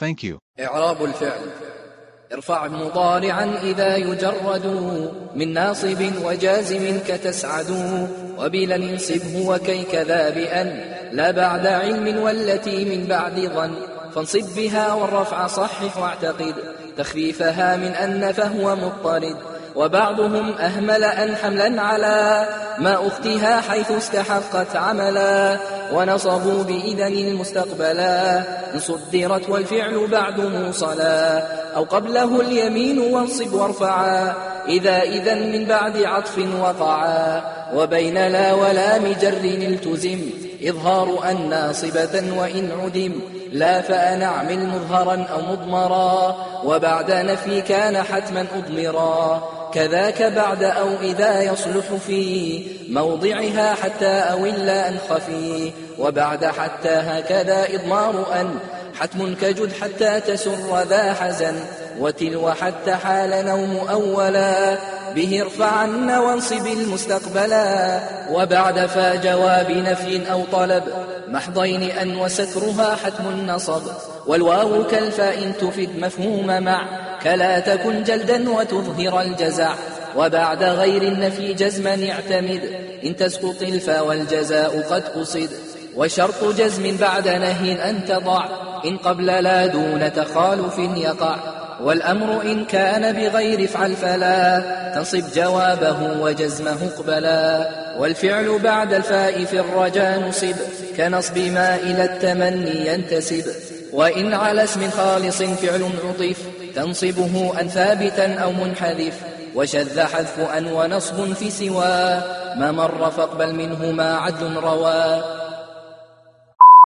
Thank you. إعراب الفعل. ارفع مضارعا إذا يجرد. من ناصب وجازم كتسعد. وبلا انصبه وكي كذا بأن لا بعد علم والتي من بعد ظن. فانصب بها والرفع صحح واعتقد. تخفيفها من أن فهو مضطرد. وبعضهم أهمل أن حملا على ما أختها حيث استحقت عملا ونصبوا بإذن المستقبلا صدرت والفعل بعد موصلا أو قبله اليمين وانصب وارفعا إذا إذا من بعد عطف وقعا وبين لا ولا مجر التزم إظهار أن ناصبة وإن عدم لا فأنعمل مظهرا أو مضمرا وبعد نفي كان حتما أضمرا. كذاك بعد أو إذا يصلح في موضعها حتى أو إلا أن خفي. وبعد حتى هكذا إضمار أن حتم كجد حتى تسر ذا حزن. وتلو حتى حال نوم أولا به ارفعن وانصب المستقبلا. وبعد فا جواب نفي أو طلب محضين أن وسترها حتم النصب والواو كالفاء تفد مفهوم مع كلا تكن جلدا وتظهر الجزع. وبعد غير النفي جزما اعتمد إن تسقط الفا والجزاء قد قصد. وشرط جزم بعد نهي أن تضع إن قبل لا دون تخالف يقع. والأمر إن كان بغير افعل فلا تنصب جوابه وجزمه اقبلا والفعل بعد الفاء في الرجا نصب كنصب ما إلى التمني ينتسب. وإن على اسم خالص فعل عطف تنصبه أن ثابتا أو منحذف. وشذ حذف أن ونصب في سوى ما مر فاقبل منه ما عدل روى